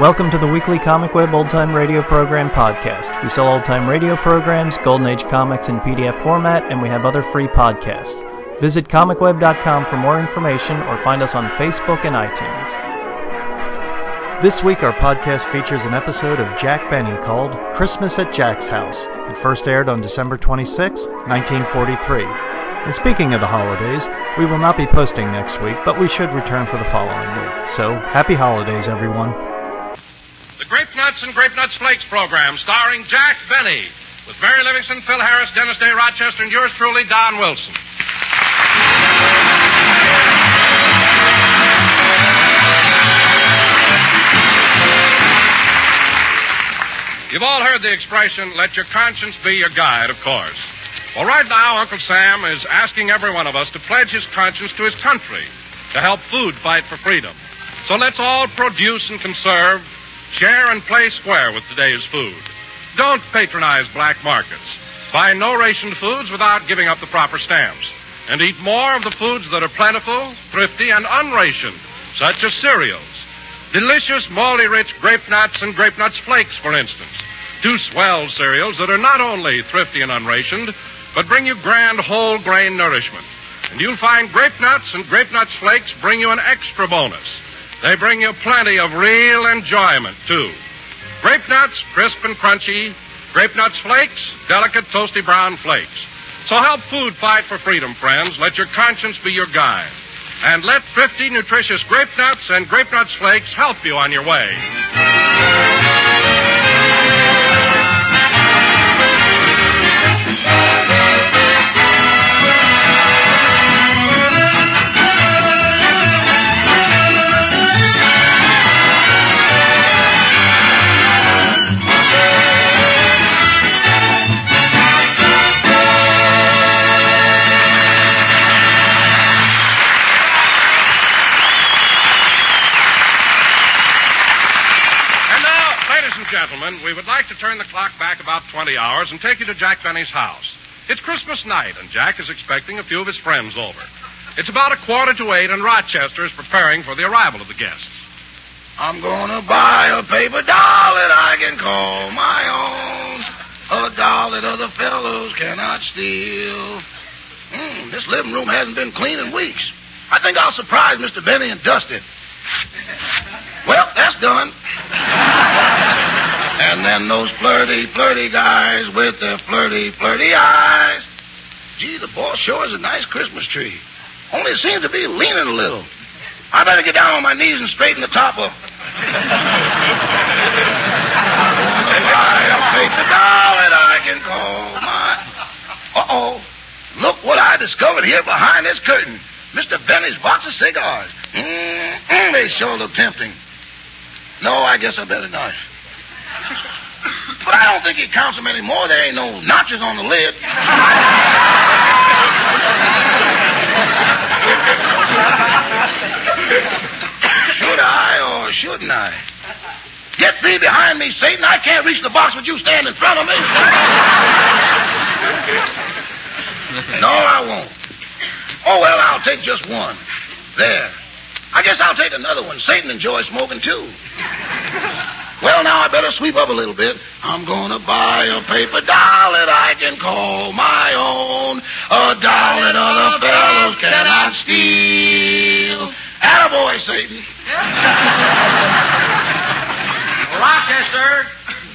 Welcome to the weekly Comic Web Old Time Radio Program podcast. We sell old time radio programs, Golden Age comics in PDF format, and we have other free podcasts. Visit comicweb.com for more information or find us on Facebook and iTunes. This week, our podcast features an episode of Jack Benny called Christmas at Jack's House. It first aired on December 26, 1943. And speaking of the holidays, we will not be posting next week, but we should return for the following week. So, happy holidays, everyone. Grape Nuts and Grape Nuts Flakes program, starring Jack Benny, with Mary Livingstone, Phil Harris, Dennis Day Rochester, and yours truly, Don Wilson. You've all heard the expression, let your conscience be your guide, of course. Well, right now, Uncle Sam is asking every one of us to pledge his conscience to his country to help food fight for freedom. So let's all produce and conserve, share and play square with today's food. Don't patronize black markets. Buy no rationed foods without giving up the proper stamps. And eat more of the foods that are plentiful, thrifty, and unrationed, such as cereals. Delicious, malty rich grape nuts and grape nuts flakes, for instance. Two swell cereals that are not only thrifty and unrationed, but bring you grand whole grain nourishment. And you'll find grape nuts and grape nuts flakes bring you an extra bonus. They bring you plenty of real enjoyment, too. Grape nuts, crisp and crunchy. Grape nuts flakes, delicate, toasty brown flakes. So help food fight for freedom, friends. Let your conscience be your guide. And let thrifty, nutritious grape nuts and grape nuts flakes help you on your way. 20 hours and take you to Jack Benny's house. It's Christmas night, and Jack is expecting a few of his friends over. It's about a quarter to eight, and Rochester is preparing for the arrival of the guests. I'm gonna buy a paper doll that I can call my own. A doll that other fellows cannot steal. Hmm, this living room hasn't been clean in weeks. I think I'll surprise Mr. Benny and dust it. Well, that's done. And then those flirty, flirty guys with their flirty, flirty eyes. Gee, the boss sure is a nice Christmas tree. Only it seems to be leaning a little. I better get down on my knees and straighten the top up. Buy a paper doll that I can call my. Uh-oh. Look what I discovered here behind this curtain. Mr. Benny's box of cigars. Mm-mm, they sure look tempting. No, I guess I better not. But I don't think he counts them anymore. There ain't no notches on the lid. Should I or shouldn't I? Get thee behind me, Satan. I can't reach the box with you stand in front of me. no, I won't. Oh, well, I'll take just one. There. I guess I'll take another one. Satan enjoys smoking, too. Well, now I better sweep up a little bit. I'm gonna buy a paper doll that I can call my own. A doll that other fellows cannot steal. Attaboy, Satan. Rochester!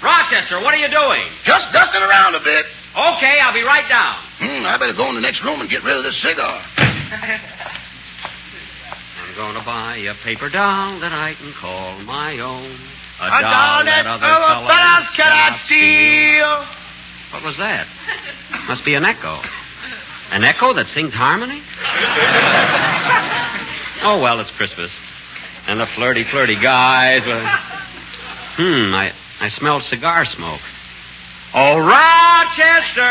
Rochester, what are you doing? Just dusting around a bit. Okay, I'll be right down. Hmm, I better go in the next room and get rid of this cigar. I'm going to buy a paper doll that I can call my own. A, A doll that other fellas cannot steal. What was that? Must be an echo. An echo that sings harmony? oh, well, it's Christmas. And the flirty, flirty guys with. Hmm, I, I smell cigar smoke. Oh, Rochester!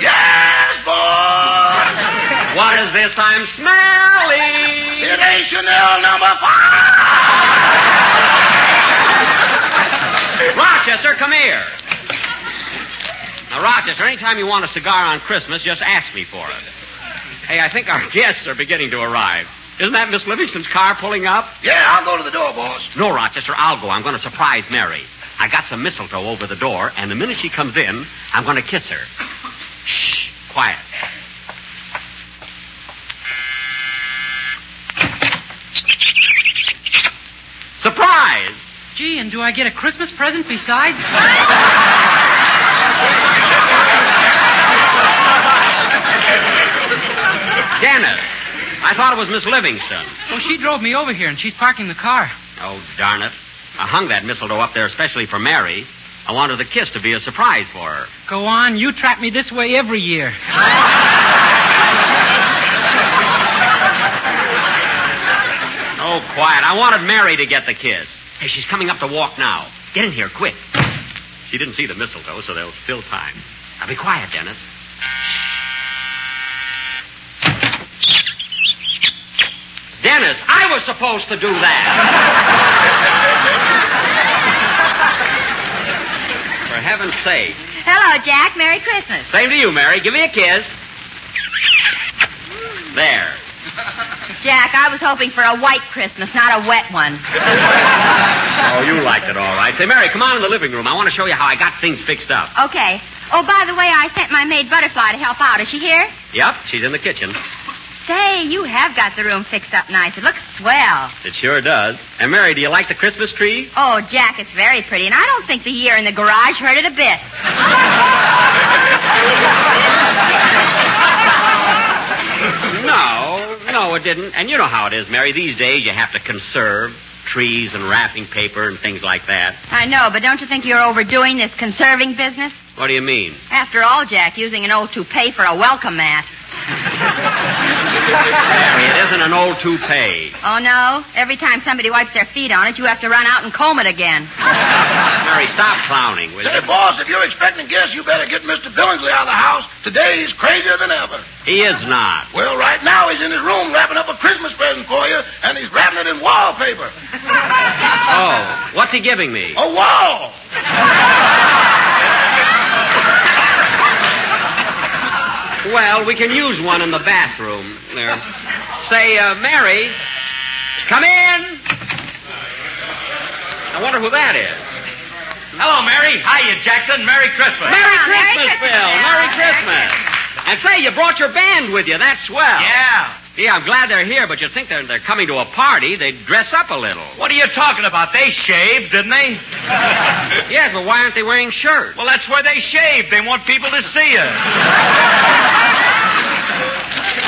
Yes, boy. What is this I'm smelling? It ain't Chanel number five. Rochester, come here. Now, Rochester, anytime you want a cigar on Christmas, just ask me for it. Hey, I think our guests are beginning to arrive. Isn't that Miss Livingstone's car pulling up? Yeah, I'll go to the door, boss. No, Rochester, I'll go. I'm going to surprise Mary. I got some mistletoe over the door, and the minute she comes in, I'm going to kiss her. Shh, quiet. Surprise! Gee, and do I get a Christmas present besides? Dennis, I thought it was Miss Livingston. Well, she drove me over here, and she's parking the car. Oh, darn it. I hung that mistletoe up there especially for Mary. I wanted the kiss to be a surprise for her. Go on, you trap me this way every year. Oh, quiet. I wanted Mary to get the kiss. Hey, she's coming up to walk now. Get in here, quick. She didn't see the mistletoe, so there's still time. Now be quiet, Dennis. Dennis, I was supposed to do that. For heaven's sake. Hello, Jack. Merry Christmas. Same to you, Mary. Give me a kiss. There. Jack, I was hoping for a white Christmas, not a wet one. Oh, you liked it all right. Say, Mary, come on in the living room. I want to show you how I got things fixed up. Okay. Oh, by the way, I sent my maid Butterfly to help out. Is she here? Yep, she's in the kitchen. Say, you have got the room fixed up nice. It looks swell. It sure does. And Mary, do you like the Christmas tree? Oh, Jack, it's very pretty, and I don't think the year in the garage hurt it a bit. No, no, it didn't. And you know how it is, Mary. These days you have to conserve trees and wrapping paper and things like that. I know, but don't you think you're overdoing this conserving business? What do you mean? After all, Jack, using an old toupee for a welcome mat. Mary, it isn't an old toupee. Oh, no? Every time somebody wipes their feet on it, you have to run out and comb it again. Mary, stop clowning, will Say, you? boss, if you're expecting guests, you better get Mr. Billingsley out of the house. Today he's crazier than ever. He is not. Well, right now he's in his room wrapping up a Christmas present for you, and he's wrapping it in wallpaper. Oh, what's he giving me? A wall! Well, we can use one in the bathroom. There. Say, uh, Mary, come in. I wonder who that is. Hello, Mary. Hiya, Jackson. Merry Christmas. Merry Merry Christmas, Christmas, Bill. Merry Christmas. And say, you brought your band with you. That's swell. Yeah. Yeah, I'm glad they're here, but you'd think they're, they're coming to a party. They'd dress up a little. What are you talking about? They shaved, didn't they? Yes, but why aren't they wearing shirts? Well, that's where they shaved. They want people to see you.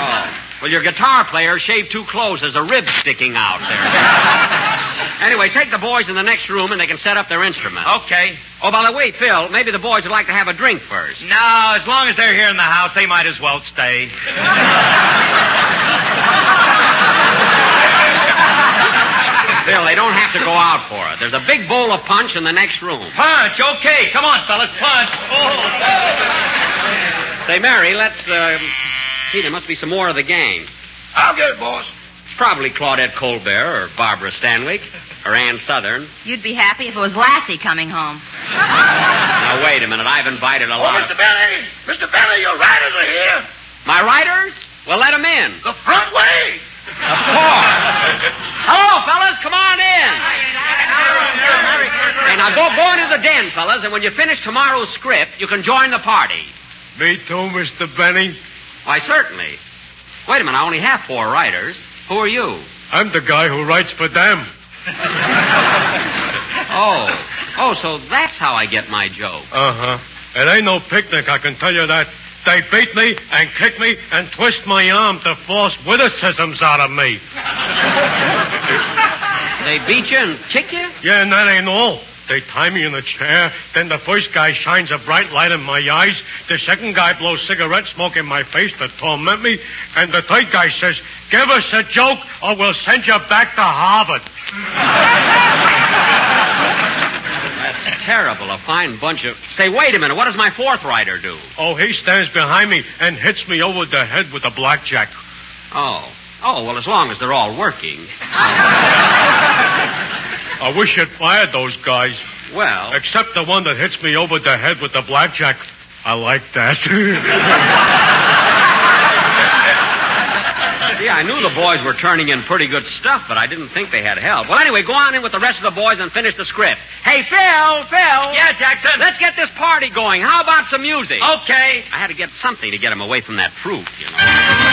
Oh. Well, your guitar player shaved too close. There's a rib sticking out there. anyway, take the boys in the next room and they can set up their instruments. Okay. Oh, by the way, Phil, maybe the boys would like to have a drink first. No, as long as they're here in the house, they might as well stay. Phil, they don't have to go out for it. There's a big bowl of punch in the next room. Punch. Okay. Come on, fellas. Punch. Oh. Say, Mary, let's, uh, gee, there must be some more of the gang. I'll get it, boss. Probably Claudette Colbert or Barbara Stanwyck or Ann Sothern. You'd be happy if it was Lassie coming home. Now, wait a minute. I've invited a lot. Oh, lot Mr. of... Benny, Mr. Benny, your writers are here. My writers? Well, let them in. The front way. Of course. Hello, fellas. Come on in. Hey, now go, go into the den, fellas, and when you finish tomorrow's script, you can join the party. Me too, Mr. Benning. Why, certainly. Wait a minute. I only have four writers. Who are you? I'm the guy who writes for them. Oh. Oh, so that's how I get my joke. Uh huh. It ain't no picnic, I can tell you that. They beat me and kick me and twist my arm to force witticisms out of me. They beat you and kick you? Yeah, and that ain't all. They tie me in a chair. Then the first guy shines a bright light in my eyes. The second guy blows cigarette smoke in my face to torment me. And the third guy says, Give us a joke or we'll send you back to Harvard. That's terrible. A fine bunch of. Say, wait a minute. What does my fourth writer do? Oh, he stands behind me and hits me over the head with a blackjack. Oh. Oh, well, as long as they're all working. I wish you'd fired those guys. Well, Except the one that hits me over the head with the blackjack. I like that. Yeah, I knew the boys were turning in pretty good stuff, but I didn't think they had help. Well, anyway, go on in with the rest of the boys and finish the script. Hey, Phil, Phil. Yeah, Jackson. Let's get this party going. How about some music? Okay. I had to get something to get him away from that fruit, you know.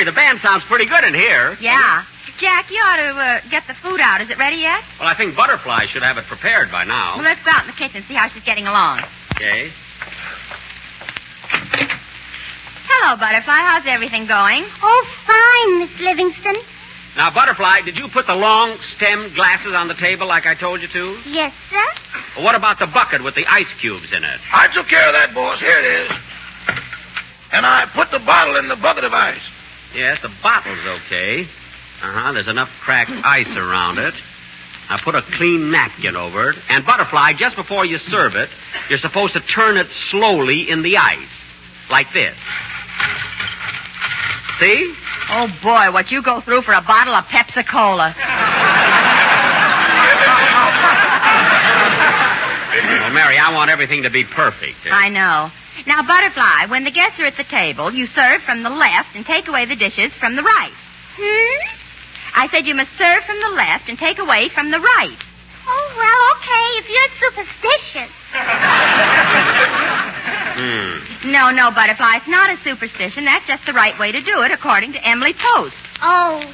Mary, the band sounds pretty good in here. Yeah. Jack, you ought to uh, get the food out. Is it ready yet? Well, I think Butterfly should have it prepared by now. Well, let's go out in the kitchen and see how she's getting along. Okay. Hello, Butterfly. How's everything going? Oh, fine, Miss Livingstone. Now, Butterfly, did you put the long stemmed glasses on the table like I told you to? Yes, sir. Well, what about the bucket with the ice cubes in it? I took care of that, boss. Here it is. And I put the bottle in the bucket of ice. Yes, the bottle's okay. Uh-huh, there's enough cracked ice around it. I put a clean napkin over it. And Butterfly, just before you serve it, you're supposed to turn it slowly in the ice. Like this. See? Oh, boy, what you go through for a bottle of Pepsi Cola. Well, Mary, I want everything to be perfect. I know. Now, Butterfly, when the guests are at the table, you serve from the left and take away the dishes from the right. Hmm? I said you must serve from the left and take away from the right. Oh, well, okay, if you're superstitious. Hmm. No, no, Butterfly, it's not a superstition. That's just the right way to do it, according to Emily Post. Oh.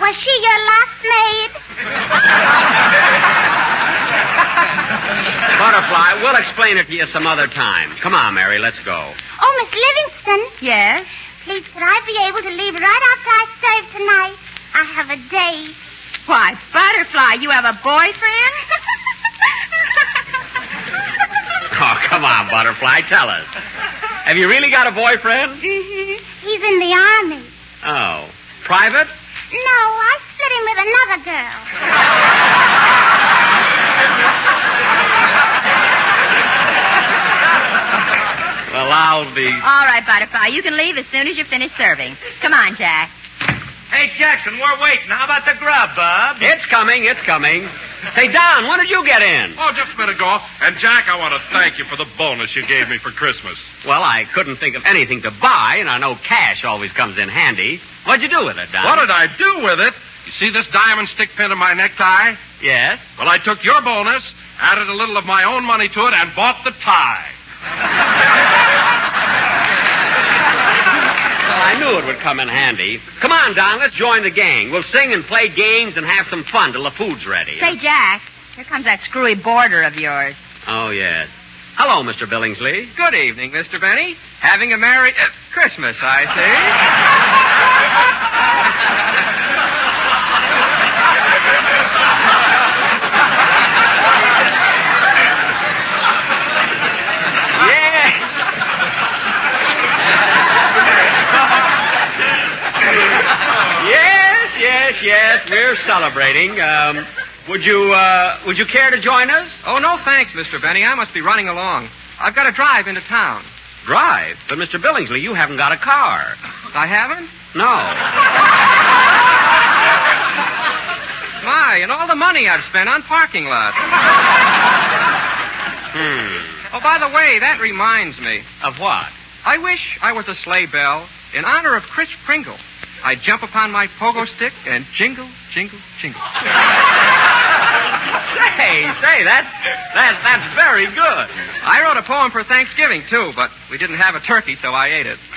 Was she your last maid? Butterfly, we'll explain it to you some other time. Come on, Mary, let's go. Oh, Miss Livingstone, Yes? please could I be able to leave right after I serve tonight? I have a date. Why, Butterfly, you have a boyfriend? Oh, come on, Butterfly, tell us. Have you really got a boyfriend? Mm-hmm. He's in the army. Oh. Private? No, I split him with another girl. Well, I'll be. All right, Butterfly, you can leave as soon as you finish serving. Come on, Jack. Hey, Jackson, we're waiting. How about the grub, Bob? It's coming, it's coming. Say, Don, when did you get in? Oh, just a minute ago. And, Jack, I want to thank you for the bonus you gave me for Christmas. Well, I couldn't think of anything to buy, and I know cash always comes in handy. What'd you do with it, Don? What did I do with it? You see this diamond stick pin in my necktie? Yes? Well, I took your bonus, added a little of my own money to it, and bought the tie. Well, I knew it would come in handy. Come on, Don, let's join the gang. We'll sing and play games and have some fun till the food's ready. Say, Jack, here comes that screwy boarder of yours. Oh, yes. Hello, Mr. Billingsley. Good evening, Mr. Benny. Having a merry uh, Christmas, I Yes. yes, yes. We're celebrating. Um, Would you, uh, would you care to join us? Oh, no thanks, Mr. Benny. I must be running along. I've got to drive into town. Drive? But, Mr. Billingsley, you haven't got a car. I haven't? No. My, and all the money I've spent on parking lots. Hmm. Oh, by the way, that reminds me. Of what? I wish I was a sleigh bell in honor of Kris Kringle. I'd jump upon my pogo stick and jingle, jingle, jingle. Say, say, that, that, that's very good. I wrote a poem for Thanksgiving, too, but we didn't have a turkey, so I ate it.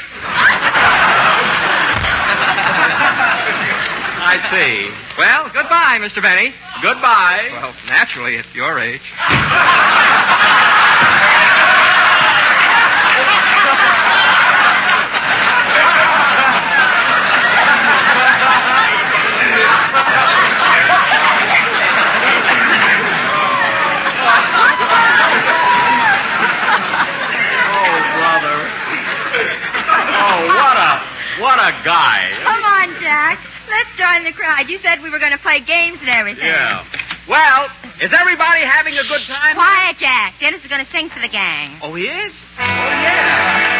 I see. Well, goodbye, Mr. Benny. Goodbye. Well, naturally, at your age. Oh, brother. Oh, what a, what a guy. Come on, Jack. Let's join the crowd. You said we were going to play games and everything. Yeah. Well, is everybody having a good time? Quiet, Jack. Dennis is going to sing for the gang. Oh, he is? Oh, yeah.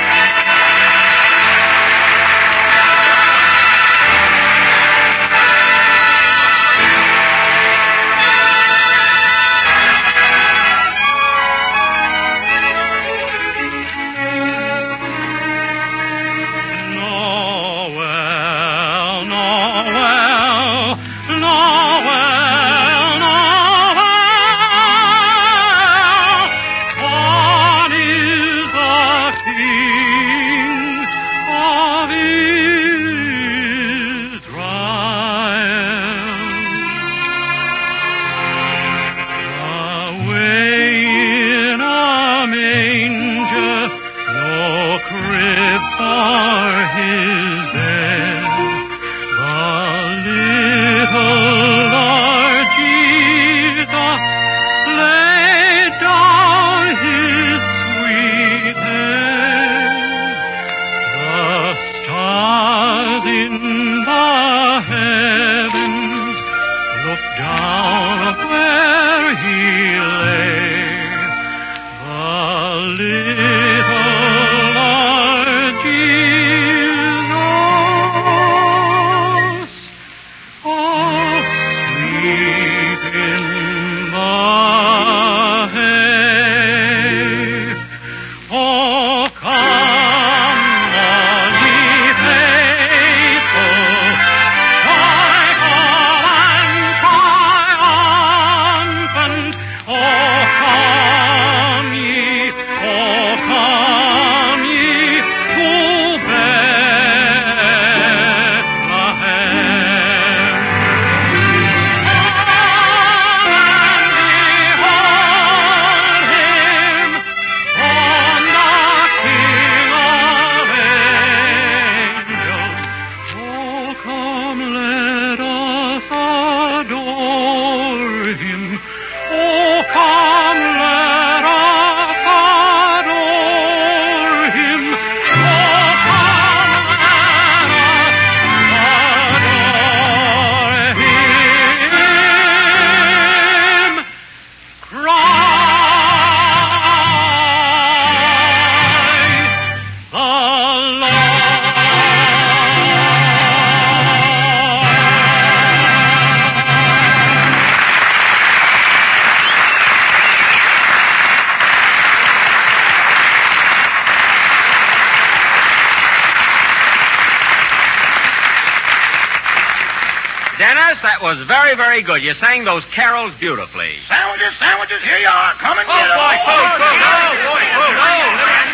Dennis, that was very, very good. You sang those carols beautifully. Sandwiches, sandwiches, here you are. Come and Oh, get 'em. boy, food, food, no, boy, food, oh, no.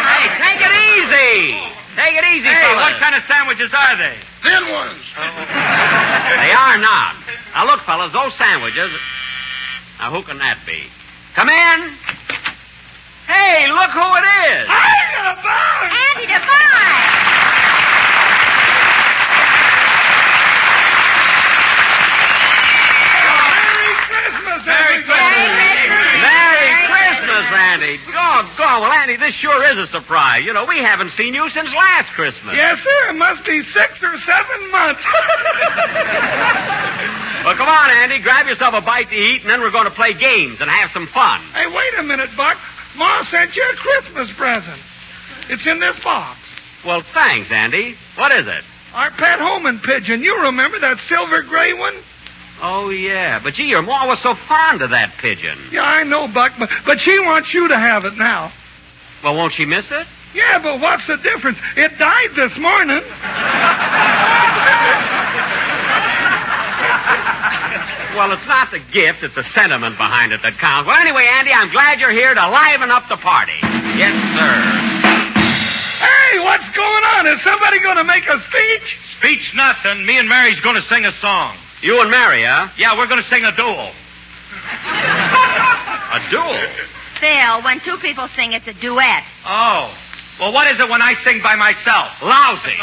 Hey, take it easy. Take it easy, Hey, fellas. what kind of sandwiches are they? Thin ones. They are not. Now, look, fellas, those sandwiches. Now, who can that be? Come in. Hey, look who it is. Andy Devine. Merry Merry Andy. Doggone. Well, Andy, this sure is a surprise. You know, we haven't seen you since last Christmas. Yes, sir. It must be six or seven months. Well, come on, Andy. Grab yourself a bite to eat, and then we're going to play games and have some fun. Hey, wait a minute, Buck. Ma sent you a Christmas present. It's in this box. Well, thanks, Andy. What is it? Our pet homing pigeon. You remember that silver gray one? Oh, yeah. But gee, your ma was so fond of that pigeon. Yeah, I know, Buck, but, but she wants you to have it now. Well, won't she miss it? Yeah, but what's the difference? It died this morning. Well, it's not the gift, it's the sentiment behind it that counts. Well, anyway, Andy, I'm glad you're here to liven up the party. Yes, sir. Hey, what's going on? Is somebody going to make a speech? Speech nothing. Me and Mary's going to sing a song. You and Mary, huh? Yeah, we're going to sing a duel. A duel? Phil, when two people sing, it's a duet. Oh. Well, what is it when I sing by myself? Lousy.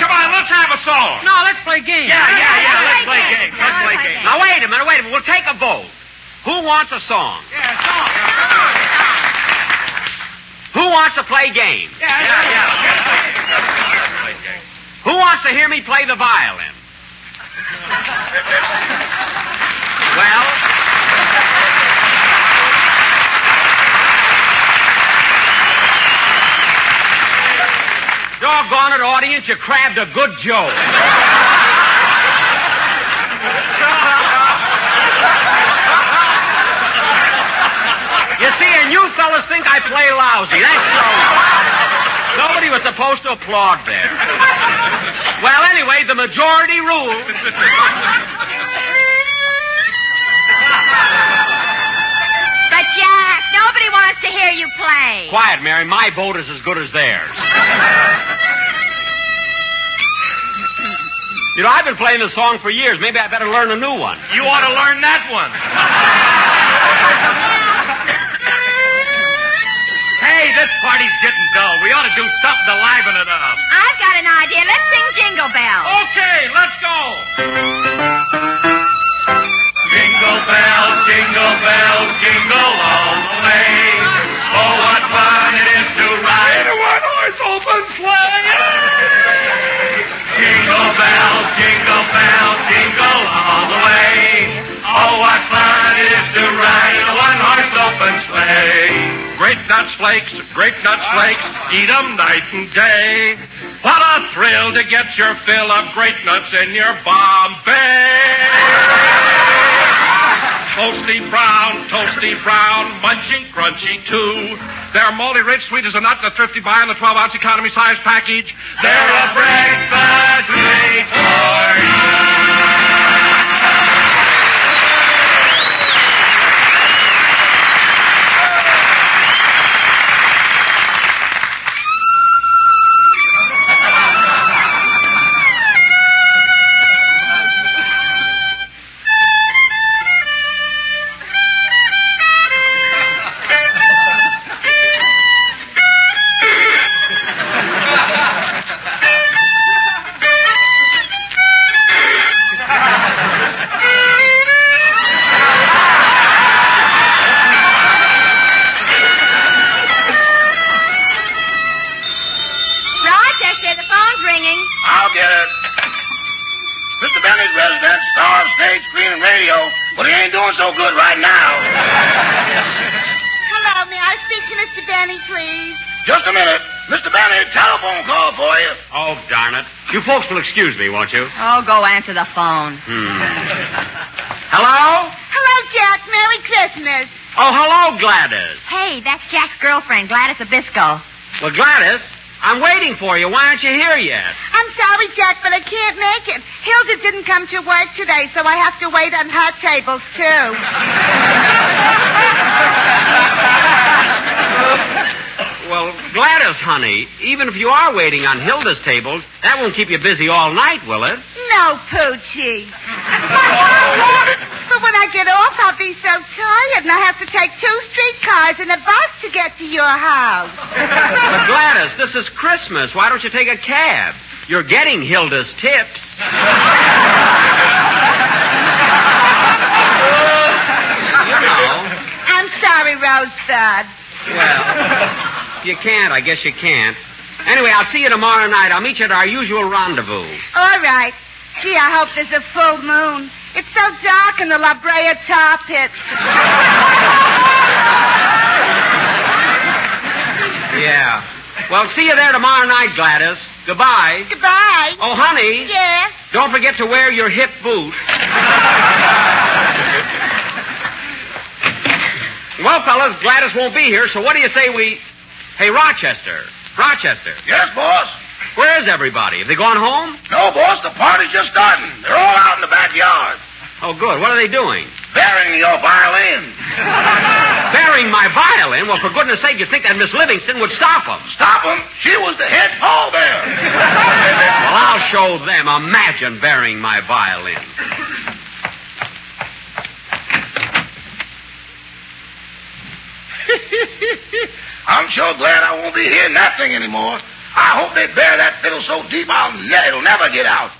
Come on, let's have a song. No, let's play games. Yeah, yeah, yeah. Let's Let's play play games. games. Let's Let's play play games. Now, wait a minute, wait a minute. We'll take a vote. Who wants a song? Yeah, a song. Who wants to play games? Yeah, yeah, yeah. Let's play games. Who wants to hear me play the violin? well, doggone it, audience, you crabbed a good joke. You see, and you fellas think I play lousy. That's so. Nobody was supposed to applaud there. Well, anyway, the majority rules. But, Jack, nobody wants to hear you play. Quiet, Mary. My vote is as good as theirs. You know, I've been playing this song for years. Maybe I better learn a new one. You ought to learn that one. Hey, this party's getting dull. We ought to do something to liven it up. I've got an idea. Let's sing Jingle Bells. Okay, let's go. Jingle bells, jingle bells, jingle all the way. Oh, what fun it is to ride In a one horse open sleigh. Jingle bells, jingle bells, jingle all the way. Grape nuts flakes, grape nuts flakes, eat 'em night and day. What a thrill to get your fill of grape nuts in your Bombay. Toasty brown, toasty brown, munching crunchy too. They're moldy rich, sweet as a nut, a thrifty buy in the 12 ounce economy size package. They're a breakfast treat for you. Excuse me, won't you? Oh, go answer the phone. Hmm. Hello? Hello, Jack. Merry Christmas. Oh, hello, Gladys. Hey, that's Jack's girlfriend, Gladys Zybisco. Well, Gladys, I'm waiting for you. Why aren't you here yet? I'm sorry, Jack, but I can't make it. Hilda didn't come to work today, so I have to wait on her tables, too. Well, Gladys, honey, even if you are waiting on Hilda's tables, that won't keep you busy all night, will it? No, Poochie. but when I get off, I'll be so tired, and I have to take two streetcars and a bus to get to your house. But Gladys, this is Christmas. Why don't you take a cab? You're getting Hilda's tips. you know. I'm sorry, Rosebud. Well, you can't. I guess you can't. Anyway, I'll see you tomorrow night. I'll meet you at our usual rendezvous. All right. Gee, I hope there's a full moon. It's so dark in the La Brea tar pits. Yeah. Well, see you there tomorrow night, Gladys. Goodbye. Goodbye. Oh, honey. Yes. Don't forget to wear your hip boots. well, fellas, Gladys won't be here, so what do you say we. Hey, Rochester. Rochester. Yes, boss? Where is everybody? Have they gone home? No, boss, the party's just starting. They're all out in the backyard. Oh, good. What are they doing? Burying your violin. Burying my violin? Well, for goodness sake, you'd think that Miss Livingstone would stop them. Stop them? She was the head pallbearer. Well, I'll show them. Imagine burying my violin. I'm sure glad I won't be hearing that thing anymore. I hope they bury that fiddle so deep I'll ne- it'll never get out.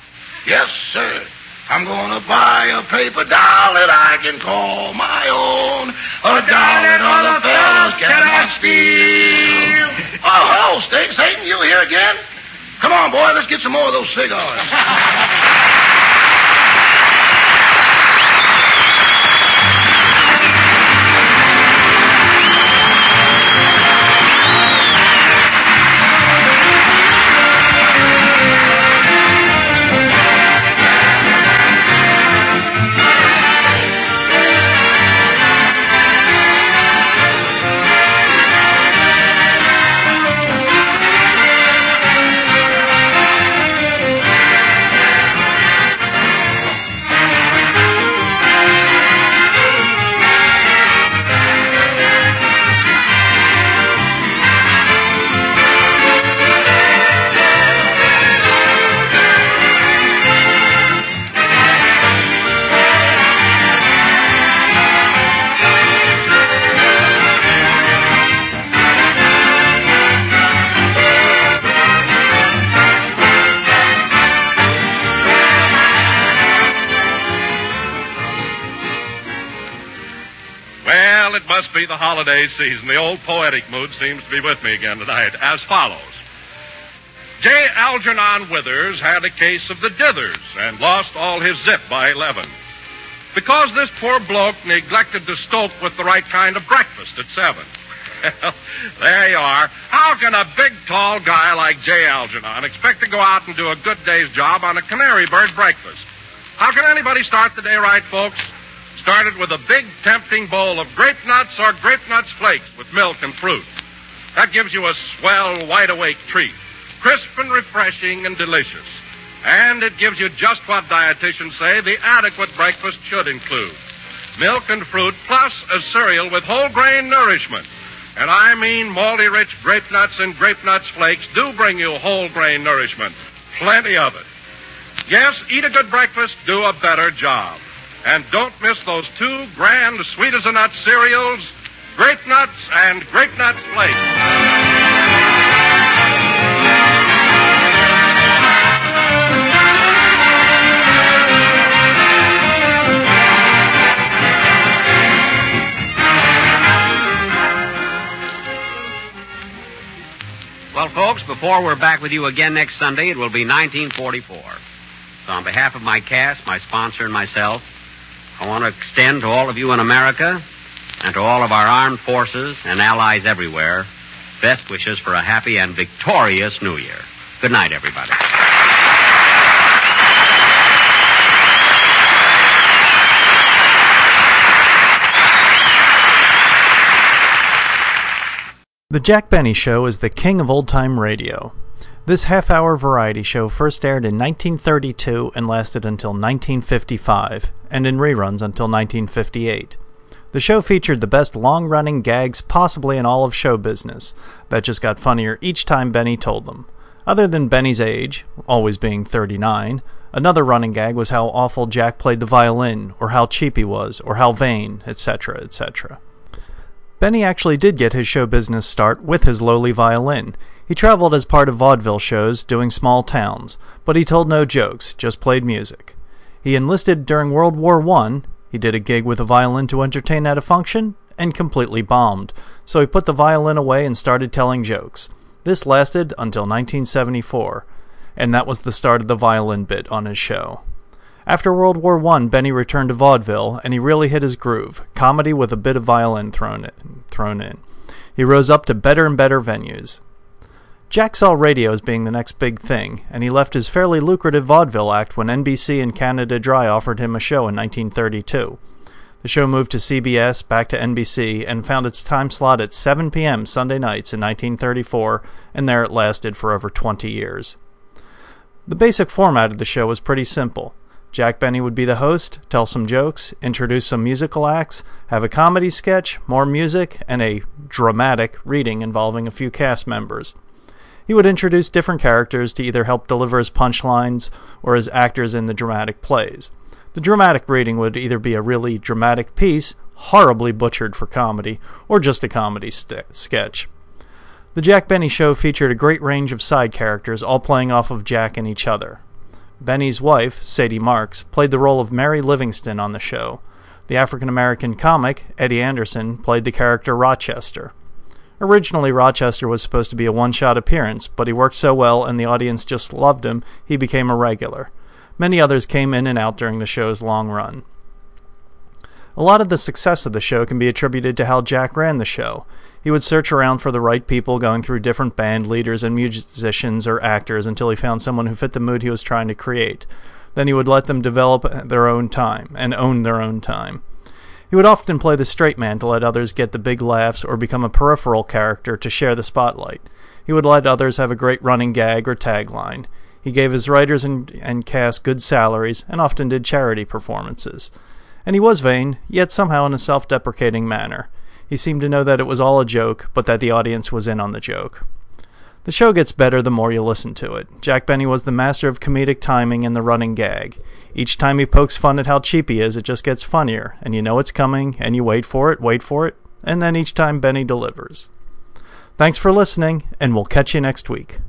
Yes, sir. I'm going to buy a paper doll that I can call my own. A doll that other fellas cannot steal. Oh, hello. Satan, you here again? Come on, boy, let's get some more of those cigars. must be the holiday season. The old poetic mood seems to be with me again tonight, as follows. J. Algernon Withers had a case of the dithers and lost all his zip by 11. Because this poor bloke neglected to stoke with the right kind of breakfast at 7. Well, there you are. How can a big, tall guy like J. Algernon expect to go out and do a good day's job on a canary bird breakfast? How can anybody start the day right, folks? Start it with a big, tempting bowl of grape nuts or grape nuts flakes with milk and fruit. That gives you a swell, wide awake treat. Crisp and refreshing and delicious. And it gives you just what dietitians say the adequate breakfast should include milk and fruit plus a cereal with whole grain nourishment. And I mean malty rich grape nuts and grape nuts flakes do bring you whole grain nourishment. Plenty of it. Yes, eat a good breakfast, do a better job. And don't miss those two grand sweet as a nut cereals, grape nuts and grape nuts flakes. Well, folks, before we're back with you again next Sunday, it will be 1944. So, on behalf of my cast, my sponsor, and myself, I want to extend to all of you in America and to all of our armed forces and allies everywhere best wishes for a happy and victorious New Year. Good night, everybody. The Jack Benny Show is the king of old time radio. This half hour variety show first aired in 1932 and lasted until 1955, and in reruns until 1958. The show featured the best long running gags possibly in all of show business, that just got funnier each time Benny told them. Other than Benny's age, always being 39, another running gag was how awful Jack played the violin, or how cheap he was, or how vain, etc., etc. Benny actually did get his show business start with his lowly violin. He traveled as part of vaudeville shows doing small towns, but he told no jokes, just played music. He enlisted during World War I, he did a gig with a violin to entertain at a function, and completely bombed, so he put the violin away and started telling jokes. This lasted until 1974. and that was the start of the violin bit on his show. After World War I, Benny returned to vaudeville, and he really hit his groove comedy with a bit of violin thrown in. Thrown in. He rose up to better and better venues. Jack saw radio as being the next big thing, and he left his fairly lucrative vaudeville act when NBC and Canada Dry offered him a show in 1932. The show moved to CBS, back to NBC, and found its time slot at 7 p.m. Sunday nights in 1934, and there it lasted for over 20 years. The basic format of the show was pretty simple. Jack Benny would be the host, tell some jokes, introduce some musical acts, have a comedy sketch, more music, and a dramatic reading involving a few cast members. He would introduce different characters to either help deliver his punchlines or as actors in the dramatic plays. The dramatic reading would either be a really dramatic piece, horribly butchered for comedy, or just a comedy st- sketch. The Jack Benny show featured a great range of side characters, all playing off of Jack and each other. Benny's wife, Sadie Marks, played the role of Mary Livingstone on the show. The African American comic, Eddie Anderson, played the character Rochester. Originally, Rochester was supposed to be a one shot appearance, but he worked so well and the audience just loved him, he became a regular. Many others came in and out during the show's long run. A lot of the success of the show can be attributed to how Jack ran the show. He would search around for the right people, going through different band leaders and musicians or actors until he found someone who fit the mood he was trying to create. Then he would let them develop their own time and own their own time. He would often play the straight man to let others get the big laughs or become a peripheral character to share the spotlight. He would let others have a great running gag or tagline. He gave his writers and, and cast good salaries and often did charity performances. And he was vain, yet somehow in a self deprecating manner. He seemed to know that it was all a joke, but that the audience was in on the joke. The show gets better the more you listen to it. Jack Benny was the master of comedic timing and the running gag. Each time he pokes fun at how cheap he is, it just gets funnier, and you know it's coming, and you wait for it, wait for it, and then each time Benny delivers. Thanks for listening, and we'll catch you next week.